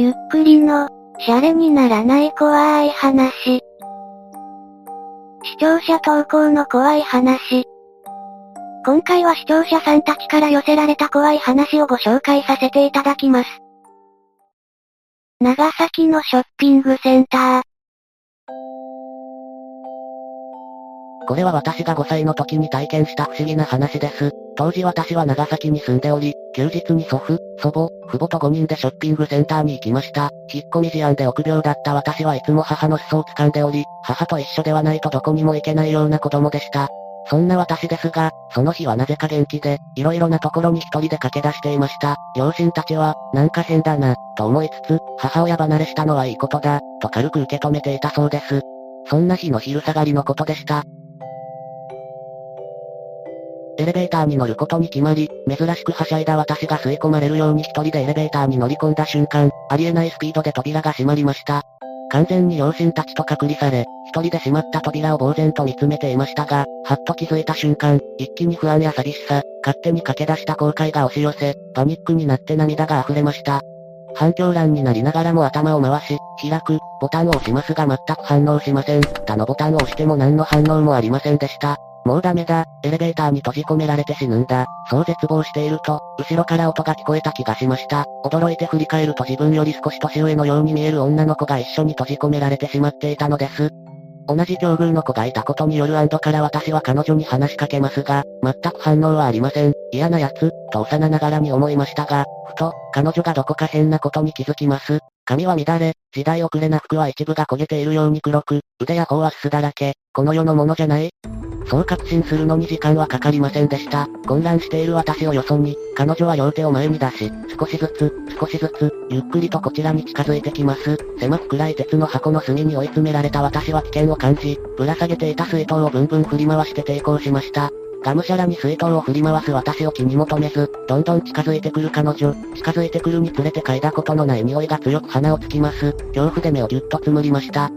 ゆっくりの、シャレにならない怖い話。視聴者投稿の怖い話。今回は視聴者さんたちから寄せられた怖い話をご紹介させていただきます。長崎のショッピングセンター。これは私が5歳の時に体験した不思議な話です。当時私は長崎に住んでおり、休日に祖父、祖母、父母と5人でショッピングセンターに行きました。引っ込み思案で臆病だった私はいつも母の裾を掴んでおり、母と一緒ではないとどこにも行けないような子供でした。そんな私ですが、その日はなぜか元気で、色々なところに一人で駆け出していました。両親たちは、なんか変だな、と思いつつ、母親離れしたのはいいことだ、と軽く受け止めていたそうです。そんな日の昼下がりのことでした。エレベーターに乗ることに決まり、珍しくはしゃいだ私が吸い込まれるように一人でエレベーターに乗り込んだ瞬間、ありえないスピードで扉が閉まりました。完全に両親たちと隔離され、一人で閉まった扉を呆然と見つめていましたが、はっと気づいた瞬間、一気に不安や寂しさ、勝手に駆け出した後悔が押し寄せ、パニックになって涙が溢れました。反響欄になりながらも頭を回し、開く、ボタンを押しますが全く反応しません。他のボタンを押しても何の反応もありませんでした。もうダメだ、エレベーターに閉じ込められて死ぬんだ。そう絶望していると、後ろから音が聞こえた気がしました。驚いて振り返ると自分より少し年上のように見える女の子が一緒に閉じ込められてしまっていたのです。同じ境遇の子がいたことによる安堵から私は彼女に話しかけますが、全く反応はありません。嫌な奴、と幼ながらに思いましたが、ふと、彼女がどこか変なことに気づきます。髪は乱れ、時代遅れな服は一部が焦げているように黒く、腕や頬はすすだらけ、この世のものじゃないそう確信するのに時間はかかりませんでした。混乱している私をよそに、彼女は両手を前に出し、少しずつ、少しずつ、ゆっくりとこちらに近づいてきます。狭く暗い鉄の箱の隅に追い詰められた私は危険を感じ、ぶら下げていた水筒をブンブン振り回して抵抗しました。がむしゃらに水筒を振り回す私を気に求めず、どんどん近づいてくる彼女、近づいてくるにつれて嗅いだことのない匂いが強く鼻をつきます。恐怖で目をぎゅっとつむりました。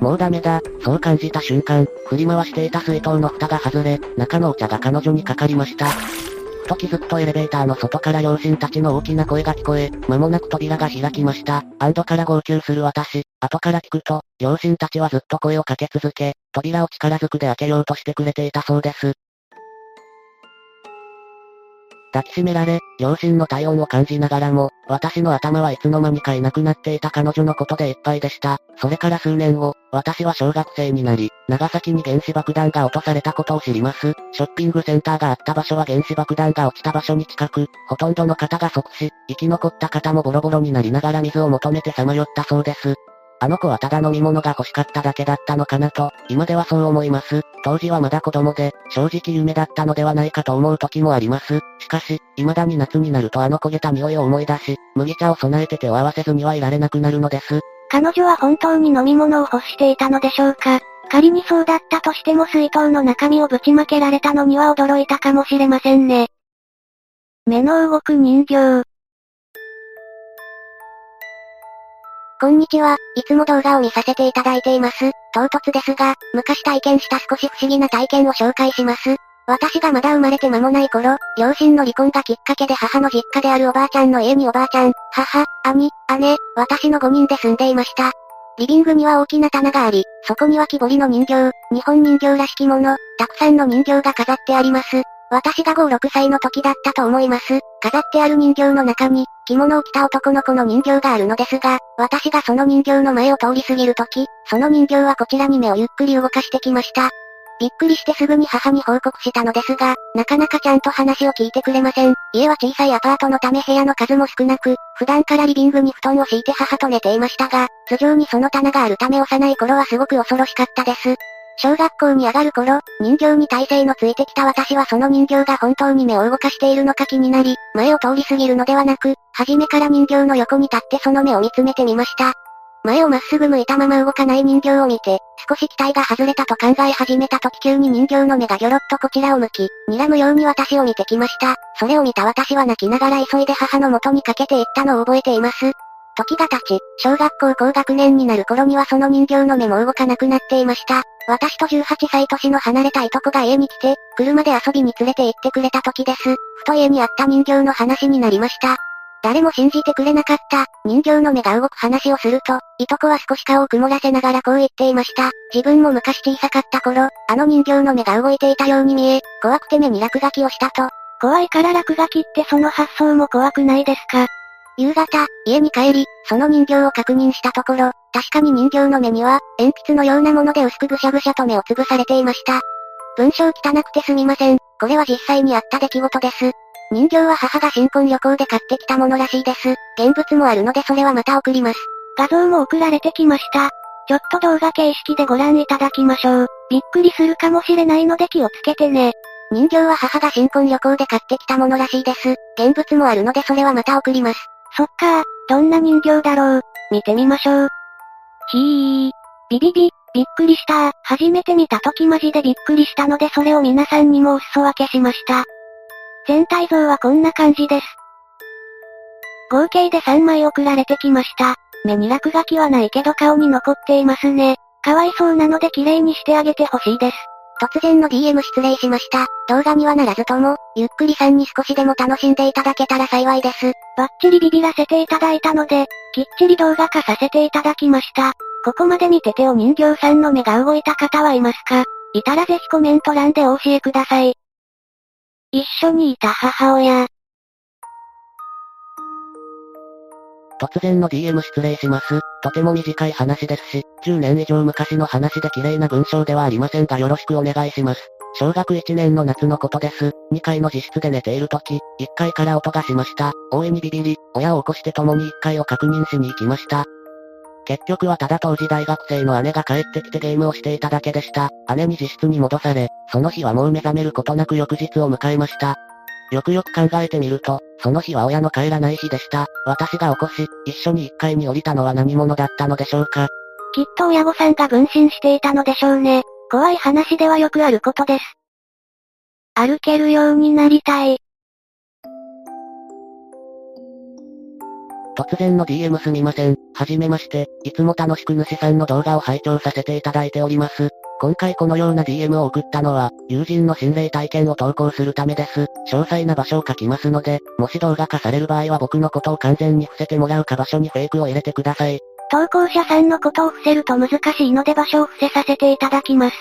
もうダメだ、そう感じた瞬間、振り回していた水筒の蓋が外れ、中のお茶が彼女にかかりました。ふと気づくとエレベーターの外から両親たちの大きな声が聞こえ、間もなく扉が開きました。アンドから号泣する私、後から聞くと、両親たちはずっと声をかけ続け、扉を力ずくで開けようとしてくれていたそうです。抱きしめられ、両親の体温を感じながらも、私の頭はいつの間にかいなくなっていた彼女のことでいっぱいでした。それから数年後、私は小学生になり、長崎に原子爆弾が落とされたことを知ります。ショッピングセンターがあった場所は原子爆弾が落ちた場所に近く、ほとんどの方が即死、生き残った方もボロボロになりながら水を求めてさまよったそうです。あの子はただ飲み物が欲しかっただけだったのかなと、今ではそう思います。当時はまだ子供で、正直夢だったのではないかと思う時もあります。しかし、未だに夏になるとあの焦げた匂いを思い出し、麦茶を備えて手を合わせずにはいられなくなるのです。彼女は本当に飲み物を欲していたのでしょうか仮にそうだったとしても水筒の中身をぶちまけられたのには驚いたかもしれませんね。目の動く人形。こんにちは、いつも動画を見させていただいています。唐突ですが、昔体験した少し不思議な体験を紹介します。私がまだ生まれて間もない頃、両親の離婚がきっかけで母の実家であるおばあちゃんの家におばあちゃん、母、兄、姉、私の5人で住んでいました。リビングには大きな棚があり、そこには木彫りの人形、日本人形らしきもの、たくさんの人形が飾ってあります。私が5、6歳の時だったと思います。飾ってある人形の中に、着物を着た男の子の人形があるのですが、私がその人形の前を通り過ぎる時、その人形はこちらに目をゆっくり動かしてきました。びっくりしてすぐに母に報告したのですが、なかなかちゃんと話を聞いてくれません。家は小さいアパートのため部屋の数も少なく、普段からリビングに布団を敷いて母と寝ていましたが、頭上にその棚があるため幼い頃はすごく恐ろしかったです。小学校に上がる頃、人形に体勢のついてきた私はその人形が本当に目を動かしているのか気になり、前を通り過ぎるのではなく、初めから人形の横に立ってその目を見つめてみました。前をまっすぐ向いたまま動かない人形を見て、少し期待が外れたと考え始めた時急に人形の目がギョロッとこちらを向き、睨むように私を見てきました。それを見た私は泣きながら急いで母の元にかけていったのを覚えています。時が経ち、小学校高学年になる頃にはその人形の目も動かなくなっていました。私と18歳年の離れたいとこが家に来て、車で遊びに連れて行ってくれた時です。ふと家にあった人形の話になりました。誰も信じてくれなかった、人形の目が動く話をすると、いとこは少し顔を曇らせながらこう言っていました。自分も昔小さかった頃、あの人形の目が動いていたように見え、怖くて目に落書きをしたと。怖いから落書きってその発想も怖くないですか？夕方、家に帰り、その人形を確認したところ、確かに人形の目には、鉛筆のようなもので薄くぐしゃぐしゃと目をつぶされていました。文章汚くてすみません。これは実際にあった出来事です。人形は母が新婚旅行で買ってきたものらしいです。現物もあるのでそれはまた送ります。画像も送られてきました。ちょっと動画形式でご覧いただきましょう。びっくりするかもしれないので気をつけてね。人形は母が新婚旅行で買ってきたものらしいです。現物もあるのでそれはまた送ります。そっかーどんな人形だろう。見てみましょう。ひー。ビビビ、びっくりした初めて見た時マジでびっくりしたのでそれを皆さんにもお裾分けしました。全体像はこんな感じです。合計で3枚送られてきました。目に落書きはないけど顔に残っていますね。かわいそうなので綺麗にしてあげてほしいです。突然の DM 失礼しました。動画にはならずとも、ゆっくりさんに少しでも楽しんでいただけたら幸いです。バッチリビビらせていただいたので、きっちり動画化させていただきました。ここまで見ててお人形さんの目が動いた方はいますか？いたらぜひコメント欄でお教えください。一緒にいた母親。突然の DM 失礼します。とても短い話ですし、10年以上昔の話で綺麗な文章ではありませんがよろしくお願いします。小学1年の夏のことです。2階の自室で寝ている時、1階から音がしました。大いにビビり、親を起こして共に1階を確認しに行きました。結局はただ当時大学生の姉が帰ってきてゲームをしていただけでした。姉に自室に戻され、その日はもう目覚めることなく翌日を迎えました。よくよく考えてみると、その日は親の帰らない日でした。私が起こし、一緒に1階に降りたのは何者だったのでしょうか。きっと親御さんが分身していたのでしょうね。怖い話ではよくあることです。歩けるようになりたい。突然の DM すみません。はじめまして、いつも楽しく主さんの動画を拝聴させていただいております。今回このような DM を送ったのは、友人の心霊体験を投稿するためです。詳細な場所を書きますので、もし動画化される場合は僕のことを完全に伏せてもらうか場所にフェイクを入れてください。投稿者さんのことを伏せると難しいので場所を伏せさせていただきます。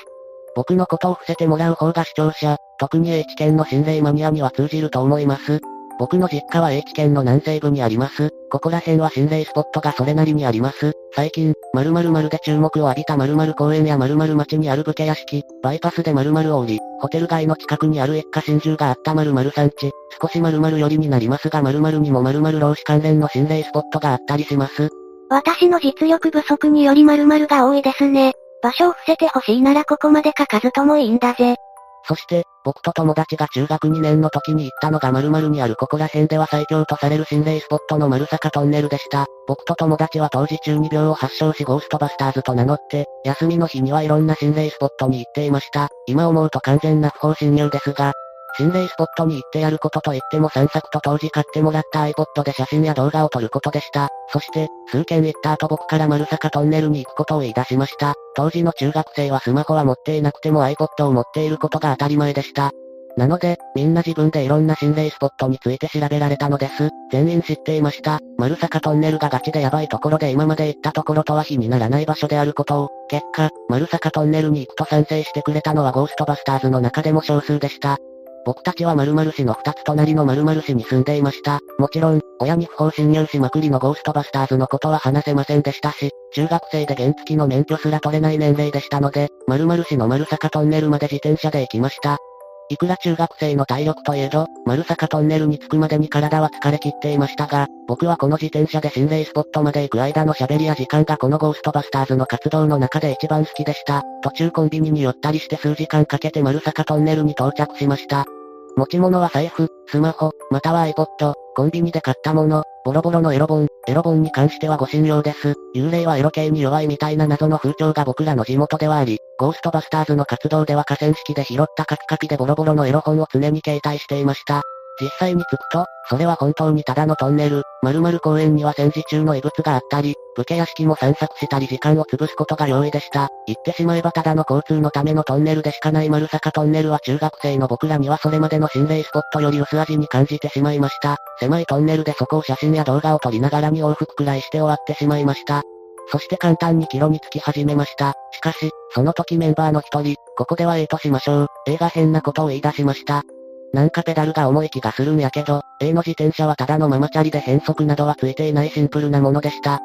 僕のことを伏せてもらう方が視聴者、特に H 県の心霊マニアには通じると思います。僕の実家は H 県の南西部にあります。ここら辺は心霊スポットがそれなりにあります。最近、〇〇〇で注目を浴びた〇〇公園や〇〇町にある武家屋敷、バイパスで〇〇を降り、ホテル街の近くにある一家心中があった〇〇産地、少し〇〇寄りになりますが〇〇にも〇〇老子関連の心霊スポットがあったりします。私の実力不足により〇〇が多いですね。場所を伏せてほしいならここまで書かずともいいんだぜ。そして、僕と友達が中学2年の時に行ったのが〇〇にあるここら辺では最強とされる心霊スポットの丸坂トンネルでした。僕と友達は当時中二病を発症しゴーストバスターズと名乗って、休みの日にはいろんな心霊スポットに行っていました。今思うと完全な不法侵入ですが、心霊スポットに行ってやることと言っても散策と当時買ってもらった iPod で写真や動画を撮ることでした。そして、数件行った後僕から丸坂トンネルに行くことを言い出しました。当時の中学生はスマホは持っていなくても iPod を持っていることが当たり前でした。なので、みんな自分でいろんな心霊スポットについて調べられたのです。全員知っていました。丸坂トンネルがガチでヤバいところで今まで行ったところとは比にならない場所であることを、結果、丸坂トンネルに行くと賛成してくれたのはゴーストバスターズの中でも少数でした。僕たちは〇〇市の二つ隣の〇〇市に住んでいました。もちろん、親に不法侵入しまくりのゴーストバスターズのことは話せませんでしたし、中学生で原付きの免許すら取れない年齢でしたので、〇〇市の丸坂トンネルまで自転車で行きました。いくら中学生の体力といえど、丸坂トンネルに着くまでに体は疲れ切っていましたが、僕はこの自転車で心霊スポットまで行く間の喋りや時間がこのゴーストバスターズの活動の中で一番好きでした。途中コンビニに寄ったりして数時間かけて丸坂トンネルに到着しました。持ち物は財布、スマホ、または iPod、コンビニで買ったもの、ボロボロのエロ本、エロ本に関してはご信用です。幽霊はエロ系に弱いみたいな謎の風潮が僕らの地元ではあり、ゴーストバスターズの活動では河川敷で拾ったカピカピでボロボロのエロ本を常に携帯していました。実際に着くと、それは本当にただのトンネル、〇〇公園には戦時中の遺物があったり、武家屋敷も散策したり時間を潰すことが容易でした。言ってしまえばただの交通のためのトンネルでしかない丸坂トンネルは中学生の僕らにはそれまでの心霊スポットより薄味に感じてしまいました。狭いトンネルでそこを写真や動画を撮りながらに往復くらいして終わってしまいました。そして簡単に帰路につき始めました。しかし、その時メンバーの一人、ここでは A としましょう。A が変なことを言い出しました。なんかペダルが重い気がするんやけど、A の自転車はただのママチャリで変速などはついていないシンプルなものでした。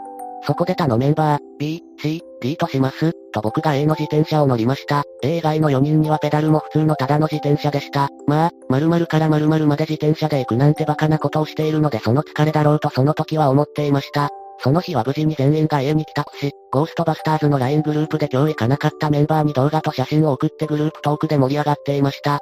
そこで他のメンバー、B、C、D とします、と僕が A の自転車を乗りました。A 以外の4人にはペダルも普通のただの自転車でした。まあ、〇〇から〇〇まで自転車で行くなんてバカなことをしているのでその疲れだろうとその時は思っていました。その日は無事に全員が家に帰宅し、ゴーストバスターズの LINE グループで今日行かなかったメンバーに動画と写真を送ってグループトークで盛り上がっていました。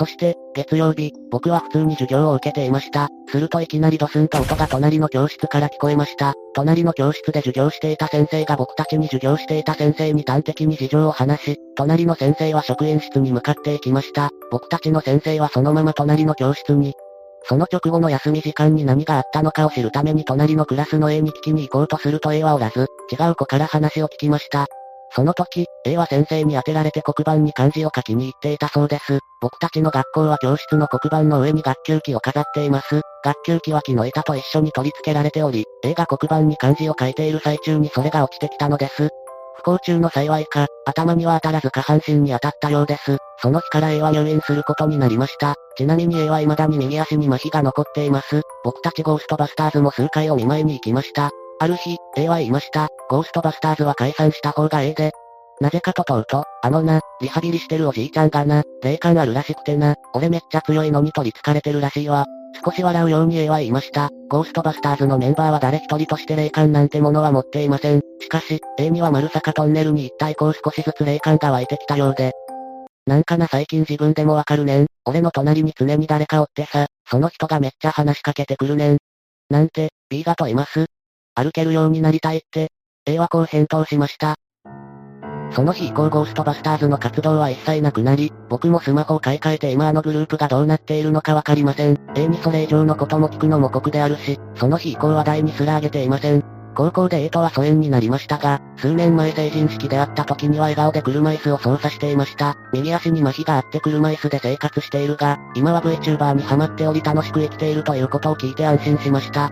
そして、月曜日、僕は普通に授業を受けていました。するといきなりドスンと音が隣の教室から聞こえました。隣の教室で授業していた先生が僕たちに授業していた先生に端的に事情を話し、隣の先生は職員室に向かっていきました。僕たちの先生はそのまま隣の教室に、その直後の休み時間に何があったのかを知るために隣のクラスの A に聞きに行こうとすると A はおらず、違う子から話を聞きました。その時、A は先生に当てられて黒板に漢字を書きに行っていたそうです。僕たちの学校は教室の黒板の上に学級機を飾っています。学級機は木の板と一緒に取り付けられており、A が黒板に漢字を書いている最中にそれが落ちてきたのです。不幸中の幸いか、頭には当たらず下半身に当たったようです。その日から A は入院することになりました。ちなみに A は未だに右足に麻痺が残っています。僕たちゴーストバスターズも数回お見舞いに行きました。ある日、A は言いました。ゴーストバスターズは解散した方が A で、なぜかと問うと、あのな、リハビリしてるおじいちゃんがな、霊感あるらしくてな、俺めっちゃ強いのに取り憑かれてるらしいわ。少し笑うように A は言いました。ゴーストバスターズのメンバーは誰一人として霊感なんてものは持っていません。しかし、A には丸坂トンネルに行った以降少しずつ霊感が湧いてきたようで。なんかな最近自分でもわかるねん。俺の隣に常に誰かおってさ、その人がめっちゃ話しかけてくるねん。なんて、B が問います。歩けるようになりたいって。A はこう返答しました。その日以降ゴーストバスターズの活動は一切なくなり、僕もスマホを買い替えて今あのグループがどうなっているのかわかりません。A にそれ以上のことも聞くのも酷であるし、その日以降話題にすら上げていません。高校で A とは疎遠になりましたが、数年前成人式で会った時には笑顔で車椅子を操作していました。右足に麻痺があって車椅子で生活しているが、今は VTuber にハマっており楽しく生きているということを聞いて安心しました。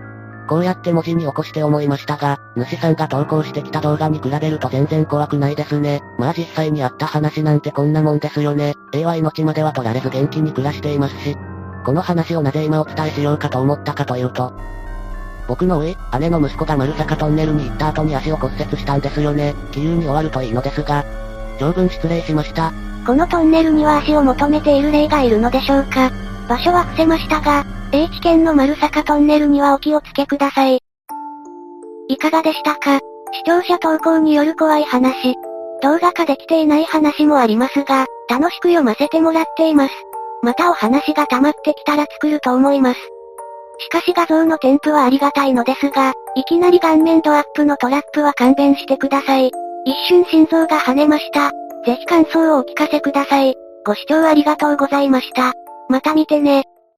こうやって文字に起こして思いましたが、主さんが投稿してきた動画に比べると全然怖くないですね。まあ実際にあった話なんてこんなもんですよね。A は命までは取られず元気に暮らしていますし。この話をなぜ今お伝えしようかと思ったかというと、僕の上、姉の息子が丸坂トンネルに行った後に足を骨折したんですよね。気流に終わるといいのですが。長文失礼しました。このトンネルには足を求めている霊がいるのでしょうか場所は伏せましたが、H 県の丸坂トンネルにはお気をつけください。いかがでしたか？視聴者投稿による怖い話。動画化できていない話もありますが、楽しく読ませてもらっています。またお話が溜まってきたら作ると思います。しかし画像の添付はありがたいのですが、いきなり顔面ドアップのトラップは勘弁してください。一瞬心臓が跳ねました。ぜひ感想をお聞かせください。ご視聴ありがとうございました。また見てね。